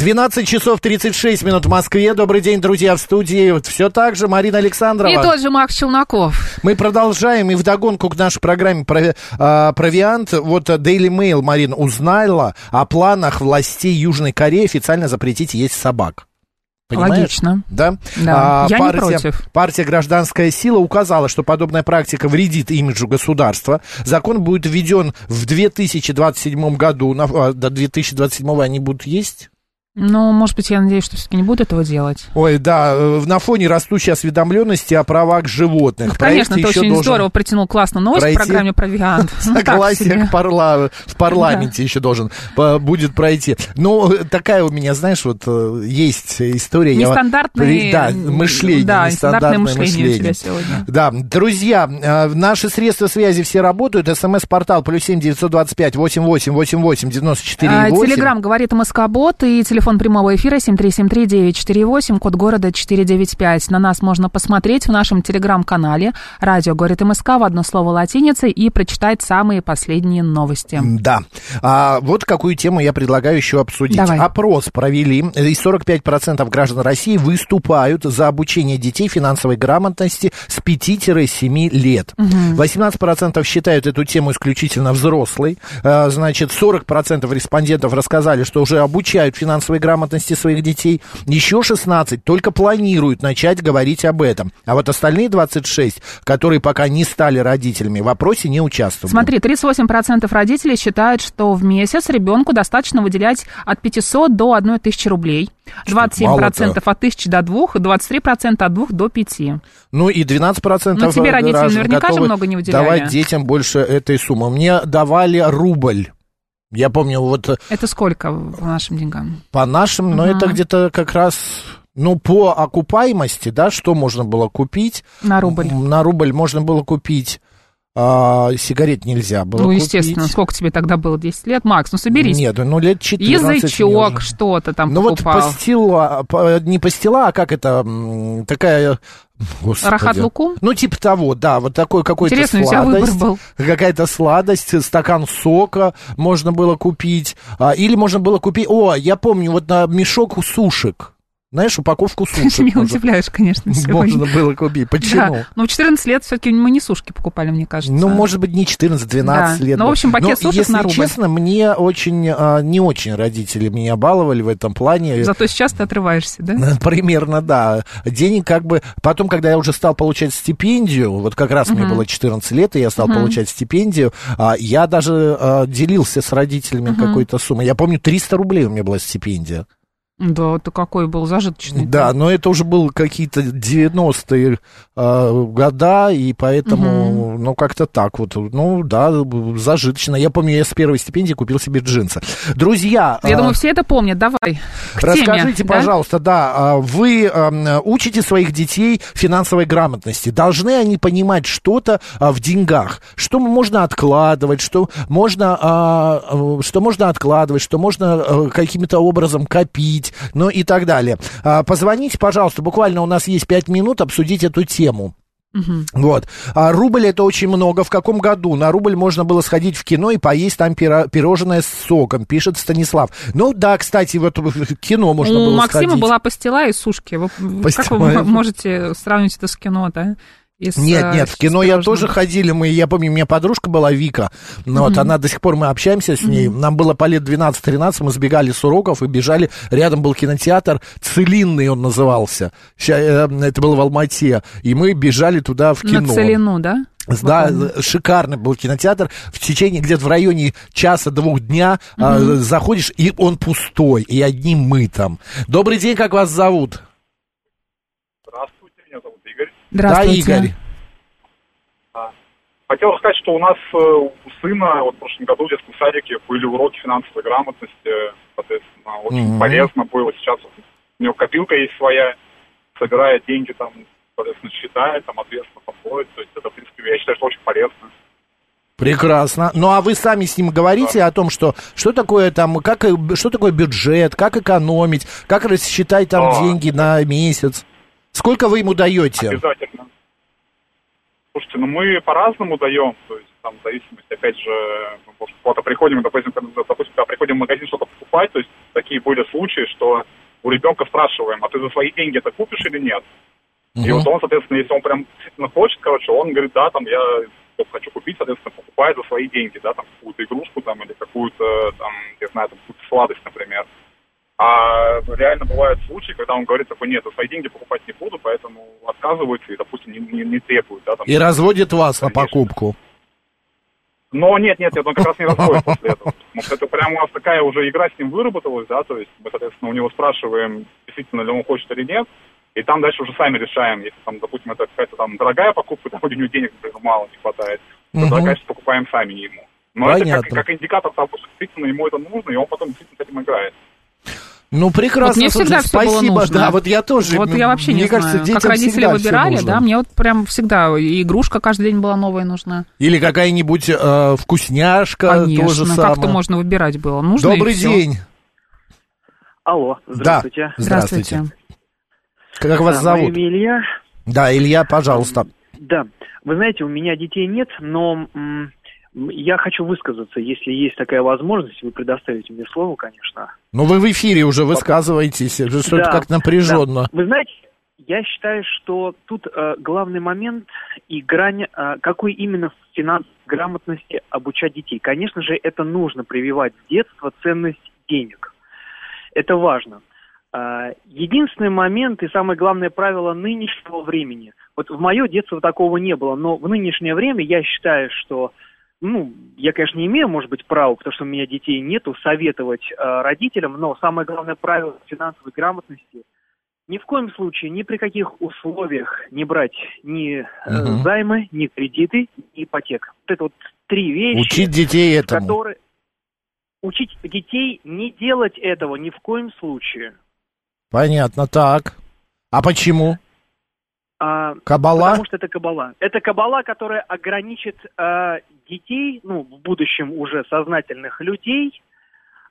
12 часов 36 минут в Москве. Добрый день, друзья, в студии. Все так же Марина Александрова. И тот же Макс Челноков. Мы продолжаем, и вдогонку к нашей программе про, а, «Провиант». Вот Daily Mail, Марин, узнала о планах властей Южной Кореи официально запретить есть собак. Понимаешь? Логично. Да? Да, я не партия, против. Партия «Гражданская сила» указала, что подобная практика вредит имиджу государства. Закон будет введен в 2027 году. На, а, до 2027 они будут есть? Ну, может быть, я надеюсь, что все-таки не будут этого делать. Ой, да, э, на фоне растущей осведомленности о правах животных. Ну, конечно, еще очень здорово притянул классную новость пройти в программе «Провиант». Ну, так Согласие парла... в парламенте еще должен по- будет пройти. Ну, э, такая у меня, знаешь, вот э, есть история. я при- Да, мышление. да, нестандартное мышление у тебя сегодня. Да, друзья, э, наши средства связи все работают. СМС-портал плюс семь девятьсот двадцать пять восемь восемь восемь восемь девяносто четыре. Телеграмм говорит МСК-бот и телефон прямого эфира 7373948, код города 495. На нас можно посмотреть в нашем телеграм-канале «Радио говорит МСК» в одно слово латиницей и прочитать самые последние новости. Да. А, вот какую тему я предлагаю еще обсудить. Давай. Опрос провели, и 45% граждан России выступают за обучение детей финансовой грамотности с 5-7 лет. 18% считают эту тему исключительно взрослой. А, Значит, 40% респондентов рассказали, что уже обучают финансовой грамотности своих детей. Еще 16 только планируют начать говорить об этом. А вот остальные 26, которые пока не стали родителями, в опросе не участвовали. Смотри, 38% родителей считают, что в месяц ребенку достаточно выделять от 500 до 1000 рублей. 27% мало-то. от 1000 до 2, и 23% от 2 до 5. Ну и 12% Ну, тебе родители граждан наверняка же много не выделяли. давать детям больше этой суммы. Мне давали рубль. Я помню, вот э, Это сколько в нашим деньгам? по нашим, но Ага. это где-то как раз, ну, по окупаемости, да, что можно было купить? На рубль. На рубль можно было купить, а, сигарет нельзя было Ну, купить. естественно, сколько тебе тогда было? 10 лет? Макс, ну соберись. Нет, ну лет 14 Язычок, что-то там Ну вот покупал. пастила, по- не пастила, а как это, такая... Господи. Рахат лукум? Ну, типа того, да, вот такой какой-то Интересный тебя выбор сладость. был. Какая-то сладость, стакан сока можно было купить. а, или можно было купить... О, я помню, вот на мешок сушек. Знаешь, упаковку Ты сушек. меня можно- удивляешь, конечно, сегодня. Можно было купить. Почему? Да. Ну, в 14 лет все-таки мы не сушки покупали, мне кажется. Ну, может быть, не 14-12 Да. лет. Ну, в общем, пакет Но, сушек если на рубль. честно, мне очень, а, не очень родители меня баловали в этом плане. Зато сейчас ты отрываешься, да? Примерно, да. Денег как бы... Потом, когда я уже стал получать стипендию, вот как раз мне было 14 лет, и я стал получать стипендию, а, я даже а, делился с родителями какой-то суммой. Я помню, 300 рублей у меня была стипендия. Да, ты какой был зажиточный. Да, но это уже было какие-то 90-е а, года, и поэтому, ну, как-то так вот. Ну, да, зажиточно. Я помню, я с первой стипендии купил себе джинсы. Друзья... Я а, думаю, все это помнят. Давай, Расскажите, теме, да? пожалуйста, да, а, вы ам, учите своих детей финансовой грамотности. Должны они понимать что-то а, в деньгах, что можно откладывать, что можно, а, что можно откладывать, что можно а, каким-то образом копить, ну и так далее. А, Позвоните, пожалуйста, буквально у нас есть пять минут обсудить эту тему. Вот. А рубль это очень много. В каком году на рубль можно было сходить в кино и поесть там пиро- пирожное с соком, пишет Станислав. Ну да, кстати, вот в кино можно У было Максима сходить. была пастила и сушки. Вы- Как вы можете сравнить это с кино, да? И с, Нет, э, нет, в кино я тоже ходили, мы, я помню, у меня подружка была Вика, ну, вот она до сих пор, мы общаемся с ней, нам было по лет 12-13, мы сбегали с уроков и бежали, рядом был кинотеатр, Целинный он назывался, э, это было в Алмате, и мы бежали туда в кино. На целину, да? Да, Буквально. шикарный был кинотеатр. В течение где-то в районе часа-двух дня а, заходишь, и он пустой, и одни мы там. Добрый день, как вас зовут? Здравствуйте. Да, Игорь. Хотел сказать, что у нас э, у сына вот в прошлом году в детском садике были уроки финансовой грамотности, соответственно, очень Мгм. полезно было. Сейчас вот у него копилка есть своя, собирает деньги, там, соответственно, считает, там, ответственно подходит. То есть это, в принципе, я считаю, что очень полезно. Прекрасно. Ну а вы сами с ним говорите о том, что что такое там, как э, что такое бюджет, как экономить, как рассчитать там А. деньги на месяц. Сколько вы ему даете? Обязательно. Слушайте, ну мы по-разному даем, то есть там в зависимости, опять же, может, куда-то приходим, допустим, когда, допустим, когда приходим в магазин что-то покупать, то есть такие были случаи, что у ребенка спрашиваем, а ты за свои деньги это купишь или нет? И вот он, соответственно, если он прям действительно хочет, короче, он говорит, да, там, я хочу купить, соответственно, покупает за свои деньги, да, там, какую-то игрушку там или какую-то, там, не знаю, там, какую-то сладость, например. А реально бывают случаи, когда он говорит, такой, нет, за свои деньги покупать не буду, поэтому отказывается и, допустим, не, не, не требует, да, там. И разводит вас на Конечно. покупку. Но нет, нет, нет, он как раз не расходит после этого. Потому что это прям у нас такая уже игра с ним выработалась, да, то есть мы, соответственно, у него спрашиваем, действительно ли он хочет или нет, и там дальше уже сами решаем, если там, допустим, это какая-то там дорогая покупка, там у него денег, например, мало не хватает, то тогда, конечно, покупаем сами ему. Но это Понятно. как, как индикатор того, что действительно ему это нужно, и он потом действительно с этим играет. Ну, прекрасно. Вот мне всегда все было спасибо. нужно. Да, вот я тоже. Вот я вообще мне не кажется, знаю, детям как родители выбирали, да, мне вот прям всегда игрушка каждый день была новая нужна. Или какая-нибудь э, вкусняшка, Конечно, тоже самое. как-то можно выбирать было. Нужно Добрый день. Алло, здравствуйте. Да, здравствуйте. Здравствуйте. Как вас Да, зовут? имя Илья. Да, Илья, пожалуйста. Да, вы знаете, у меня детей нет, но м, я хочу высказаться, если есть такая возможность, вы предоставите мне слово, конечно. Ну, вы в эфире уже высказываетесь, что-то Да, как напряженно. да. Вы знаете, я считаю, что тут э, главный момент и грань, э, какой именно финансовой грамотности обучать детей. Конечно же, это нужно прививать с детства ценность денег. Это важно. А, Единственный момент и самое главное правило нынешнего времени. Вот в мое детство такого не было, но в нынешнее время я считаю, что ну, я, конечно, не имею, может быть, права, потому что у меня детей нету, советовать э, родителям, но самое главное правило финансовой грамотности ни в коем случае, ни при каких условиях не брать ни э, Мгм. займы, ни кредиты, ни ипотек. Вот это вот три вещи, Учить детей этому. которые... Учить детей не делать этого ни в коем случае. Понятно, так. А почему? А, Кабала? Потому что это кабала. Это кабала, которая ограничит э, детей, ну, в будущем уже сознательных людей,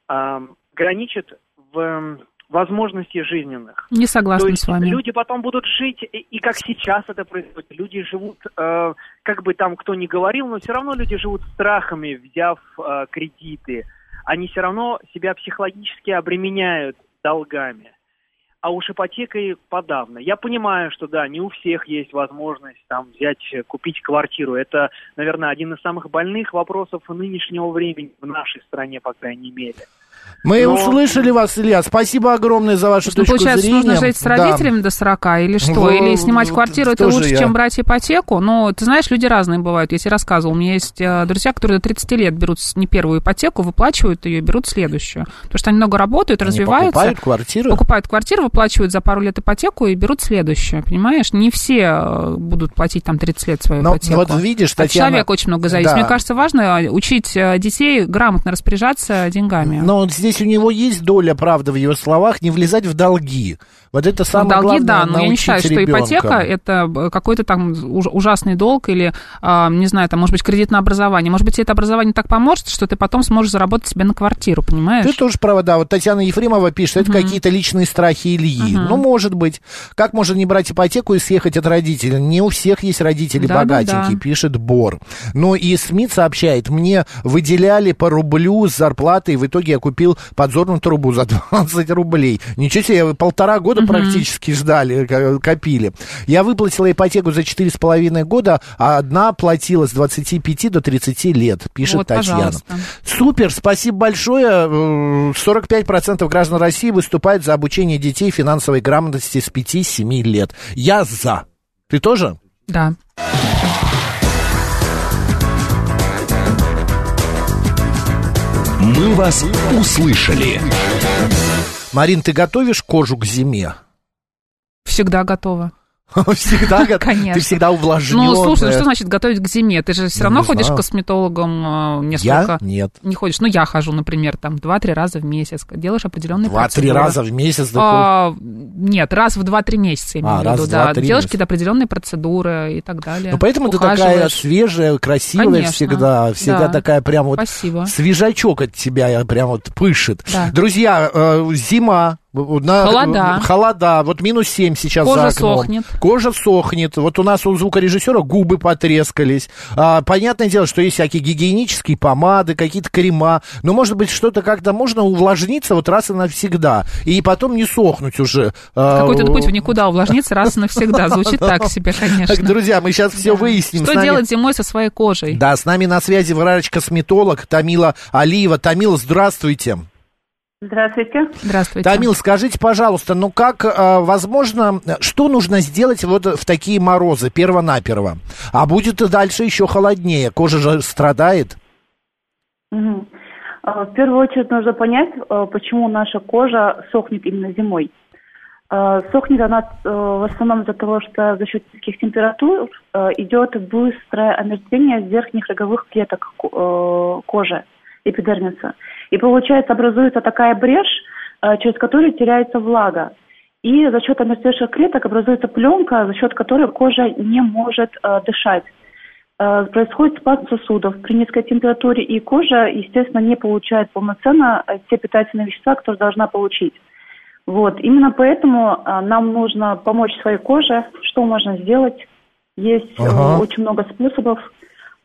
э, ограничит в возможности жизненных. Не То согласна есть с вами. люди потом будут жить, и, и как сейчас это происходит, люди живут, э, как бы там кто ни говорил, но все равно люди живут страхами, взяв э, кредиты. Они все равно себя психологически обременяют долгами. А уж ипотекой подавно. Я понимаю, что да, не у всех есть возможность там взять, э, купить квартиру. Это, наверное, один из самых больных вопросов нынешнего времени в нашей стране, по крайней мере. Мы Но- услышали вас, Илья. Спасибо огромное за вашу Ну, точку получается, зрения. нужно жить с Да. родителями до 40 или что? Ну, или снимать квартиру, это лучше, я. чем брать ипотеку? Ну, ты знаешь, люди разные бывают. Я тебе рассказывал. У меня есть э, друзья, которые до 30 лет берут не первую ипотеку, выплачивают ее и берут следующую. Потому что они много работают, Они развиваются. покупают квартиру? Покупают квартиру, выплачивают за пару лет ипотеку и берут следующую, понимаешь? Не все э, будут платить там 30 лет свою Но ипотеку. вот видишь, От Татьяна... человека очень много зависит. Да. Мне кажется, важно э, учить детей грамотно распоряжаться деньгами. Но вот здесь у него есть доля правды в ее словах, не влезать в долги. Вот это самое долги, главное да, но я не считаю, что ребенка. ипотека это э, какой-то там уж- ужасный долг или, а, не знаю, там, может быть, кредит на образование. Может быть, тебе это образование так поможет, что ты потом сможешь заработать себе на квартиру, понимаешь? Ты тоже права, да. Вот Татьяна Ефремова пишет, это какие-то личные страхи Ильи. Ну, может быть. Как можно не брать ипотеку и съехать от родителей? Не у всех есть родители Да, да, богатенькие, да. пишет Бор. Ну, и Смит сообщает, мне выделяли по рублю с зарплаты, и в итоге я купил подзорную трубу за 20 рублей. Ничего себе, полтора года практически ждали, ко- копили. Я выплатила ипотеку за 4,5 года, а одна платила с 25 до 30 лет, пишет Вот, Татьяна. пожалуйста. Супер, спасибо большое. Э, 45% граждан России выступают за обучение детей финансовой грамотности с 5-7 лет. Я за. Ты тоже? Да. «Мы вас услышали». Марин, ты готовишь кожу к зиме? Всегда готова. Всегда, Конечно. ты всегда увлажненная. Ну, слушай, ну что значит готовить к зиме? Ты же все Ну, равно ходишь знаю. к косметологам э, Я? несколько... Нет. Не ходишь. Ну, я хожу, например, там, два-три раза в месяц. Делаешь определенные Два-три процедуры. раза в месяц. А, нет, раз в 2-3 месяца, я имею А, в виду, да. 2-3 Делаешь какие-то определенные процедуры и так далее. Ну, поэтому ты такая свежая, красивая Конечно. всегда. Всегда Да. такая прям вот... Спасибо. Свежачок от тебя прям вот пышет. Да. Друзья, э, зима. На, Холода. Холода. Вот минус 7 сейчас Кожа за окном. сохнет. Кожа сохнет. Вот у нас у звукорежиссера губы потрескались. А, понятное дело, что есть всякие гигиенические помады, какие-то крема. Но, может быть, что-то как-то можно увлажниться вот раз и навсегда. И потом не сохнуть уже. А, Какой-то путь в никуда увлажниться раз и навсегда. Звучит так себе, Так, конечно. друзья, мы сейчас все выясним. Что нами- делать зимой со своей кожей? Да, с нами на связи врач-косметолог Тамила Алиева. Тамила, здравствуйте. Здравствуйте. Здравствуйте. Тамил, скажите, пожалуйста, ну как, э, возможно, что нужно сделать вот в такие морозы, перво-наперво? А будет и дальше еще холоднее, кожа же страдает. А, В первую очередь нужно понять, э, почему наша кожа сохнет именно зимой. Сохнет она в основном из-за того, что за счет низких температур идет быстрое омертвение верхних роговых клеток ко- кожи, эпидермиса. И получается, образуется такая брешь, э, через которую теряется влага. И за счет омертвевших клеток образуется пленка, за счет которой кожа не может э, дышать. Э, происходит спазм сосудов при низкой температуре, и кожа, естественно, не получает полноценно э, те питательные вещества, которые должна получить. Вот. Именно поэтому э, нам нужно помочь своей коже. Что можно сделать? Есть э, Ага. очень много способов.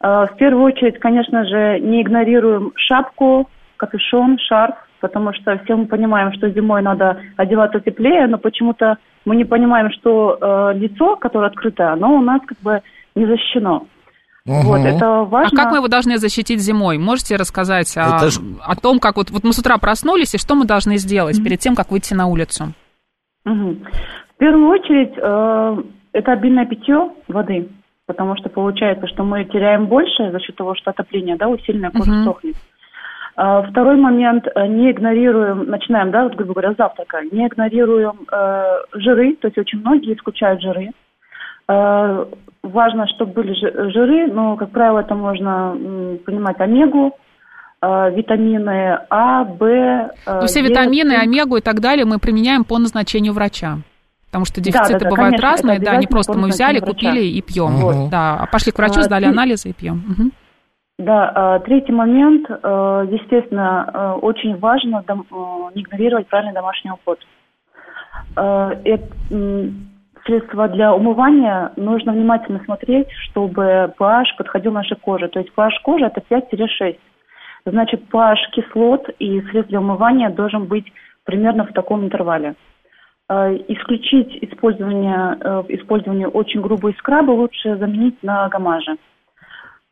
Э, в первую очередь, конечно же, не игнорируем шапку, капюшон, шарф, потому что все мы понимаем, что зимой надо одеваться теплее, но почему-то мы не понимаем, что э, лицо, которое открыто, оно у нас как бы не защищено. Вот, это важно. А как мы его должны защитить зимой? Можете рассказать о, ж- о том, как вот, вот мы с утра проснулись, и что мы должны сделать перед тем, как выйти на улицу? Мгм. В первую очередь, э, это обильное питье воды, потому что получается, что мы теряем больше за счет того, что отопление, да, усиленная кожа Мгм. сохнет. Второй момент, э, не игнорируем, начинаем, да, вот, грубо говоря, с завтрака, не игнорируем э, жиры, то есть очень многие исключают жиры. Э, важно, чтобы были жи- жиры, но, как правило, это можно м, принимать омегу, э, витамины А, Б. э, Ну, все витамины, омегу и так далее мы применяем по назначению врача. Потому что дефициты да, да, бывают конечно, разные, да, не просто мы взяли, врача. купили и пьем. Мгм. Да, а пошли к врачу, А, сдали анализы и пьем. Мгм. Да, а, третий момент, э, естественно, э, очень важно не игнорировать правильный домашний уход. Это, Средства для умывания нужно внимательно смотреть, чтобы pH подходил нашей коже. То есть pH кожи это 5-6. Значит, pH кислот и средств для умывания должен быть примерно в таком интервале. Исключить использование, э, использование очень грубой скрабы лучше заменить на гамажи.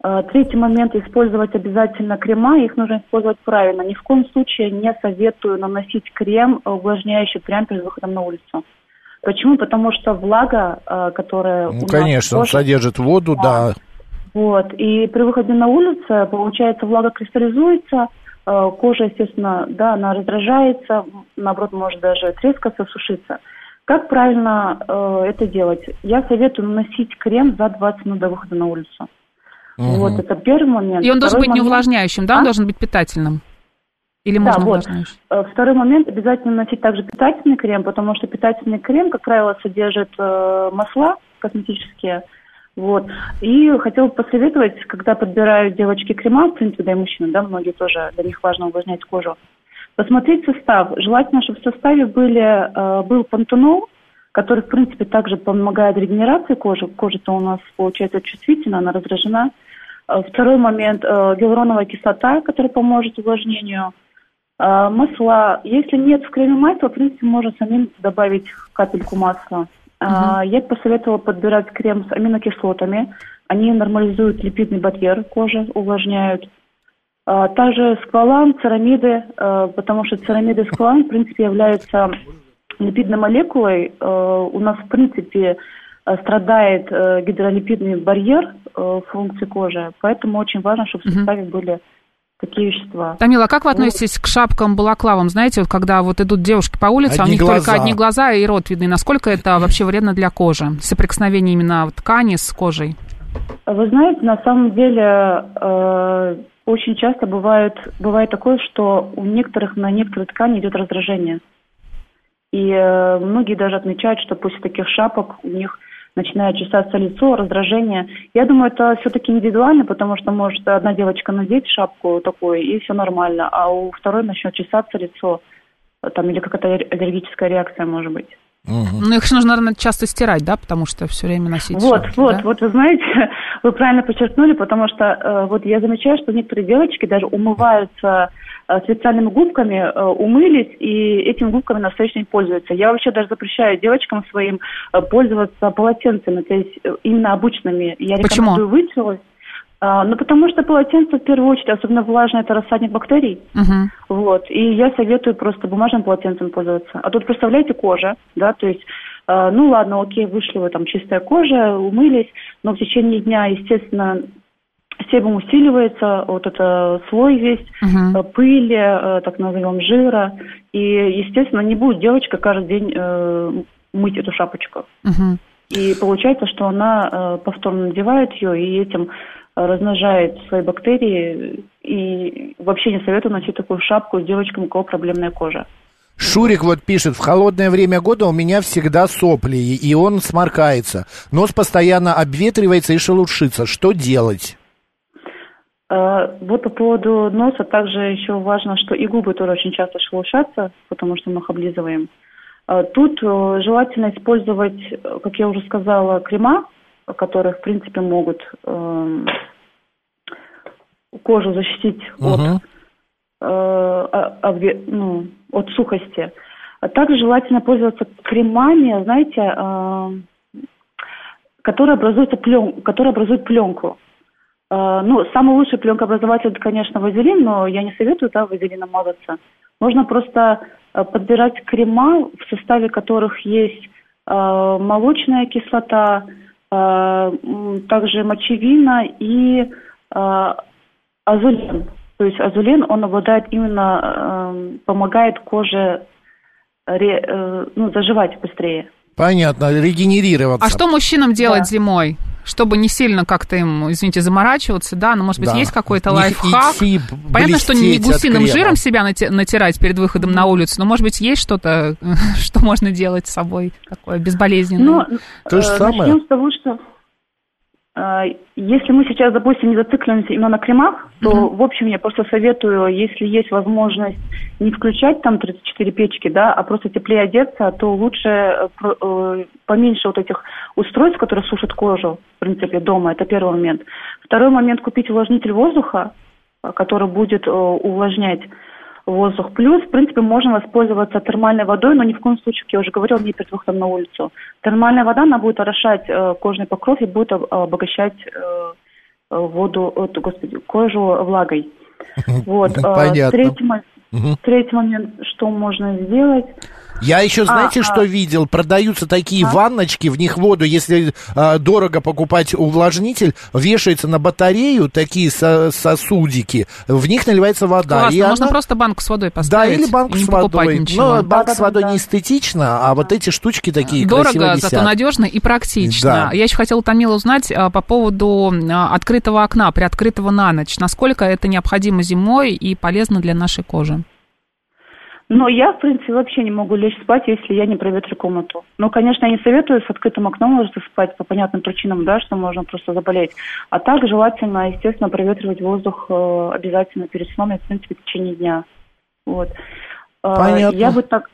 Э, Третий момент – использовать обязательно крема. Их нужно использовать правильно. Ни в коем случае не советую наносить крем увлажняющий прямо перед выходом на улицу. Почему? Потому что влага, э, которая у Ну, нас конечно, он содержит воду, да. вот, и при выходе на улицу, получается, влага кристаллизуется, э, кожа, естественно, да, она раздражается, наоборот, может даже трескаться, сушиться. Как правильно э, это делать? Я советую наносить крем за 20 минут до выхода на улицу. Вот, это первый момент. И он должен Второй быть не момент- увлажняющим, да? Он А? должен быть питательным. Или Да, можно вот. увлажняющим? Э, Второй момент, обязательно носить также питательный крем, потому что питательный крем, как правило, содержит э, масла косметические. Вот. И хотела бы посоветовать, когда подбирают девочки крема, в принципе, да и мужчины, да, многие тоже, для них важно увлажнять кожу, посмотреть состав. Желательно, чтобы в составе были, э, был пантенол, который, в принципе, также помогает регенерации кожи. Кожа-то у нас, получается, чувствительна, она раздражена. Э, Второй момент, э, гиалуроновая кислота, которая поможет увлажнению. Э, Масла. Если нет в креме масла, в принципе, можно самим добавить капельку масла. А, Я посоветовала подбирать крем с аминокислотами. Они нормализуют липидный барьер кожи, увлажняют. А, Также сквалан, церамиды, э, потому что церамиды и сквалан, в принципе, являются липидной молекулой. Э, У нас, в принципе, э, страдает э, гидролипидный барьер э, функции кожи, поэтому очень важно, чтобы в составе были такие вещества. Тамила, а как вы Вот. относитесь к шапкам балаклавам? Знаете, вот когда вот идут девушки по улице, а у них глаза. только одни глаза и рот видны. Насколько это вообще вредно для кожи? Соприкосновение именно ткани с кожей. Вы знаете, на самом деле э, очень часто бывает, бывает такое, что у некоторых на некоторые ткани идет раздражение. И э, многие даже отмечают, что после таких шапок у них начинает чесаться лицо, раздражение. Я думаю, это все-таки индивидуально, потому что может одна девочка надеть шапку такую, и все нормально, а у второй начнет чесаться лицо, там, или какая-то аллергическая реакция может быть. Ну, их же нужно, наверное, часто стирать, да, потому что все время носить Вот, шапки, вот, да? вот, вы знаете, вы правильно подчеркнули, потому что э, вот я замечаю, что некоторые девочки даже умываются э, специальными губками, э, умылись и этими губками на следующий день пользуются. Я вообще даже запрещаю девочкам своим э, пользоваться полотенцами, то есть э, именно обычными. Я Почему? рекомендую вытерлась. А, ну, потому что полотенце, в первую очередь, особенно влажное, это рассадник бактерий. Мгм. Вот. И я советую просто бумажным полотенцем пользоваться. А тут, представляете, кожа, да, то есть, ну ладно, окей, вышли вы там чистая кожа, умылись, но в течение дня, естественно, себум усиливается, вот это слой весь, Мгм. э, пыли, э, так назовем, жира. И, естественно, не будет девочка каждый день э, мыть эту шапочку. Мгм. И получается, что она э, повторно надевает ее и этим э, размножает свои бактерии. И вообще не советую носить такую шапку с девочками, у кого проблемная кожа. Шурик вот пишет, в холодное время года у меня всегда сопли, и он сморкается. Нос постоянно обветривается и шелушится. Что делать? Э, Вот по поводу носа также еще важно, что и губы тоже очень часто шелушатся, потому что мы их облизываем. Э, Тут э, желательно использовать, как я уже сказала, крема, которые, в принципе, могут эм, кожу защитить от Мгм. Э, а- ну, от сухости. А также желательно пользоваться кремами, знаете, э, которые образуют плен, которые образуют пленку. Ну, самый лучший пленкообразователь, это, конечно, вазелин, но я не советую, да, вазелином мазаться. Можно просто подбирать крема, в составе которых есть молочная кислота, также мочевина и азулен. То есть азулен, он обладает именно, э, помогает коже ре- э, ну, заживать быстрее. Понятно, регенерироваться. А что мужчинам делать Да. зимой? Чтобы не сильно как-то им, извините, заморачиваться, да, но, может быть, Да. есть какой-то Не лайфхак? идти Понятно, что не гусиным жиром себя нати- натирать перед выходом на улицу, но, может быть, есть что-то, что можно делать с собой такое безболезненное? Но То же э, самое. начнем с того, что э, если мы сейчас, допустим, не зацикливаемся именно на кремах, то, в общем, я просто советую, если есть возможность не включать там 34 печки, да, а просто теплее одеться, то лучше э, э, поменьше вот этих устройств, которые сушат кожу, в принципе, дома. Это первый момент. Второй момент купить увлажнитель воздуха, э, который будет э, увлажнять воздух. Плюс, в принципе, можно воспользоваться термальной водой, но ни в коем случае, как я уже говорила, не перед выходом на улицу. Термальная вода, она будет орошать э, кожный покров и будет об- обогащать э, э, воду, э, господи, кожу влагой. Вот. э, Понятно. Третий, третий момент, что можно сделать. Я еще, знаете, А, что а. видел? Продаются такие ванночки, в них воду, если а, дорого покупать увлажнитель, вешается на батарею такие со- сосудики, в них наливается вода. Классно, и можно она- просто банку с водой Да, поставить. или банку с водой. ничего. Но банка с водой не эстетично, а вот эти штучки такие красиво Дорого, висят. зато надежно и практично. Да. Я еще хотела, Тамила, узнать а, по поводу а, открытого окна, приоткрытого на ночь. Насколько это необходимо зимой и полезно для нашей кожи? Но я, в принципе, вообще не могу лечь спать, если я не проветрю комнату. Ну, конечно, я не советую с открытым окном ложиться спать по понятным причинам, да, что можно просто заболеть. А так желательно, естественно, проветривать воздух э, обязательно перед сном и, в принципе, в течение дня. Вот. Э, Понятно. Я бы так...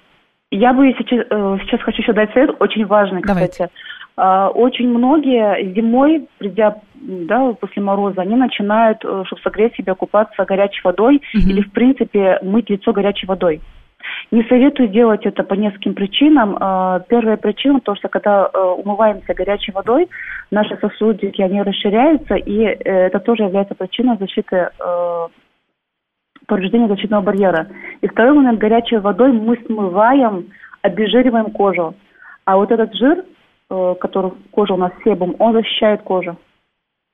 Я бы сейчас, э, сейчас хочу еще дать совет, очень важный, Давайте. кстати. Э, Очень многие зимой, придя да, после мороза, они начинают, чтобы согреть себя, купаться горячей водой Мгм. или, в принципе, мыть лицо горячей водой. Не советую делать это по нескольким причинам. Э, Первая причина, то, что когда э, умываемся горячей водой, наши сосудики, они расширяются, и э, это тоже является причиной защиты э, повреждения защитного барьера. И второй момент, горячей водой мы смываем, обезжириваем кожу. А вот этот жир, который кожа у нас себум, он защищает кожу.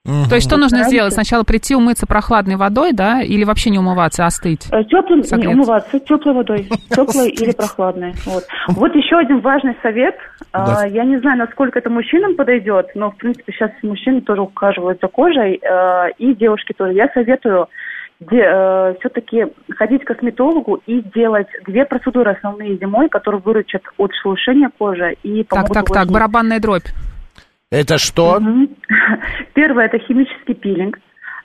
То есть что нужно сделать? Сначала прийти умыться прохладной водой, да, или вообще не умываться, а остыть? Теплым, не умываться теплой водой, теплой или прохладной. Вот. вот еще один важный совет. А, Да. Я не знаю, насколько это мужчинам подойдет, но в принципе сейчас мужчины тоже ухаживают за кожей а, и девушки тоже. Я советую все-таки ходить к косметологу и делать две процедуры основные зимой, которые выручат от шелушения кожи и Так, помогут так, так, увлажнить. барабанная дробь. Это что? Мгм. Первое – это химический пилинг.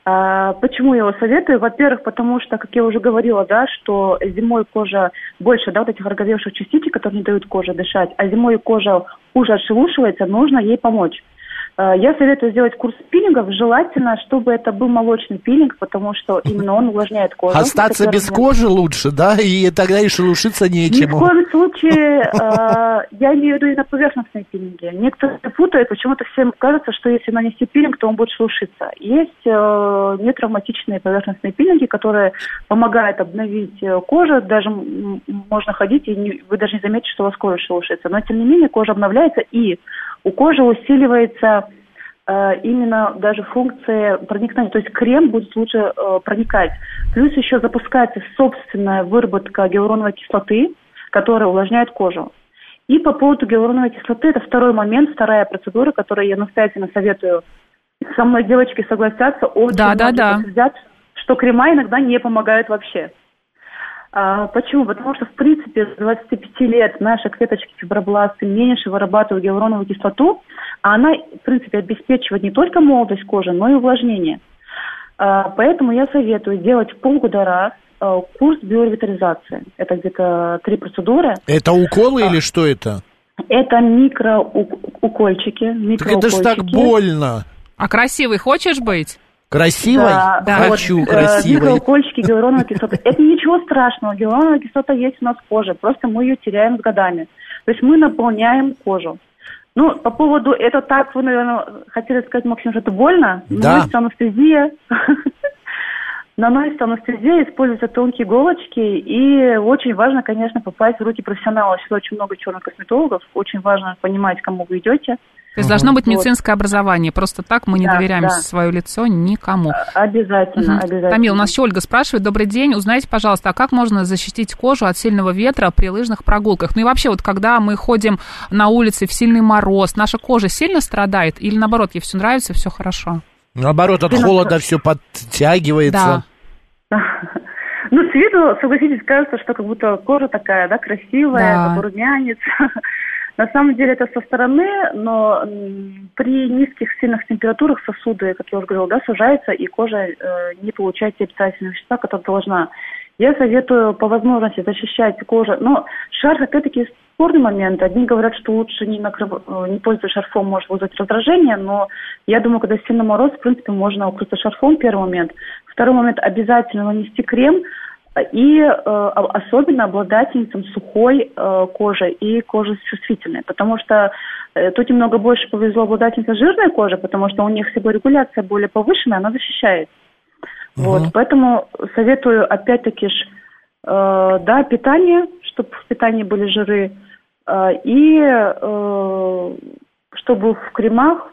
А, Почему я его советую? Во-первых, потому что, как я уже говорила, да, что зимой кожа больше, да, вот этих роговевших частичек, которые не дают коже дышать, а зимой кожа хуже отшелушивается, нужно ей помочь. А, Я советую сделать курс пилингов. Желательно, чтобы это был молочный пилинг, потому что именно он увлажняет кожу. Остаться без первый кожи лучше, да? И тогда и шелушиться ни в нечему. коем случае, э, я имею в виду и на поверхностные пилинги. Некоторые путают, почему-то всем кажется, что если нанести пилинг, то он будет шелушиться. Есть э, нетравматичные поверхностные пилинги, которые помогают обновить э, кожу, даже можно ходить, и вы даже не заметите, что у вас кожа шелушится. Но, тем не менее, кожа обновляется, и у кожи усиливается э, именно даже функция проникновения, то есть крем будет лучше э, проникать. Плюс еще запускается собственная выработка гиалуроновой кислоты, которая увлажняет кожу. И по поводу гиалуроновой кислоты, это второй момент, вторая процедура, которую я настоятельно советую. Со мной девочки согласятся, очень Да, да, да. подтвердят, что крема иногда не помогают вообще. А, почему? Потому что, в принципе, с 25 лет наши клеточки фибробласты меньше вырабатывают гиалуроновую кислоту, а она, в принципе, обеспечивает не только молодость кожи, но и увлажнение. А, поэтому я советую делать полгода раз а, курс биоревитализации. Это где-то три процедуры. Это уколы или что это? Это микроукольчики. Так это ж так больно. А красивый хочешь быть? Красивой? Да, Хочу вот, э, красивой. микроукольчики гиалуроновой кислоты. Это ничего страшного. Гиалуроновая кислота есть у нас в коже. Просто мы ее теряем с годами. То есть мы наполняем кожу. Ну, по поводу, это так, вы, наверное, хотели сказать, Максим, что это больно. Да. Наносится анестезия. Наносится анестезия, используются тонкие иголочки. И очень важно, конечно, попасть в руки профессионала. Сейчас очень много черных косметологов. Очень важно понимать, кому вы идете. То есть должно быть Вот. медицинское образование. Просто так мы не Да, доверяем да. свое лицо никому. Обязательно, Мгм. обязательно. Тамил, у нас еще Ольга спрашивает. Добрый день. Узнайте, пожалуйста, а как можно защитить кожу от сильного ветра при лыжных прогулках? Ну и вообще, вот когда мы ходим на улице в сильный мороз, наша кожа сильно страдает? Или наоборот, ей все нравится, все хорошо? Наоборот, от холода все подтягивается. Ну, с виду, согласитесь, кажется, что как будто кожа такая, да, красивая, Да. такой румянец. На самом деле это со стороны, но при низких сильных температурах сосуды, как я уже говорила, да, сужаются, и кожа э, не получает те питательные вещества, которые должна. Я советую по возможности защищать кожу. Но шарф, опять-таки, спорный момент. Одни говорят, что лучше не, накрыв... э, не пользоваться шарфом, может вызвать раздражение, но я думаю, когда сильный мороз, в принципе, можно укрыться шарфом, первый момент. Второй момент, обязательно нанести крем, и э, особенно обладательницам сухой э, кожи и кожи чувствительной, потому что э, тут немного больше повезло обладательницам жирной кожи, потому что у них себорегуляция более повышенная, она защищает. Вот, поэтому советую опять-таки ж, э, да, питание, чтобы в питании были жиры, э, и э, чтобы в кремах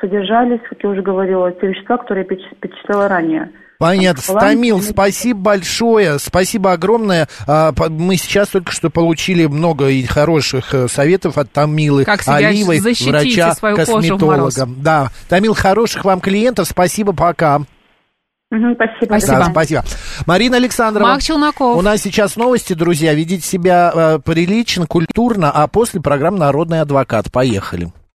содержались, как я уже говорила, те вещества, которые я переч- перечислила ранее. Понятно. Стамил, спасибо большое. Спасибо огромное. А, Мы сейчас только что получили много и хороших э, советов от Тамилы Как себя Алиевой, защитить и врача, свою кожу в мороз. косметолога. Да. Тамил, хороших вам клиентов. Спасибо, пока. Спасибо. Спасибо. Да, спасибо. Марина Александрова. Мак Челноков. У нас сейчас новости, друзья. Ведите себя э, прилично, культурно, а после программ «Народный адвокат». Поехали.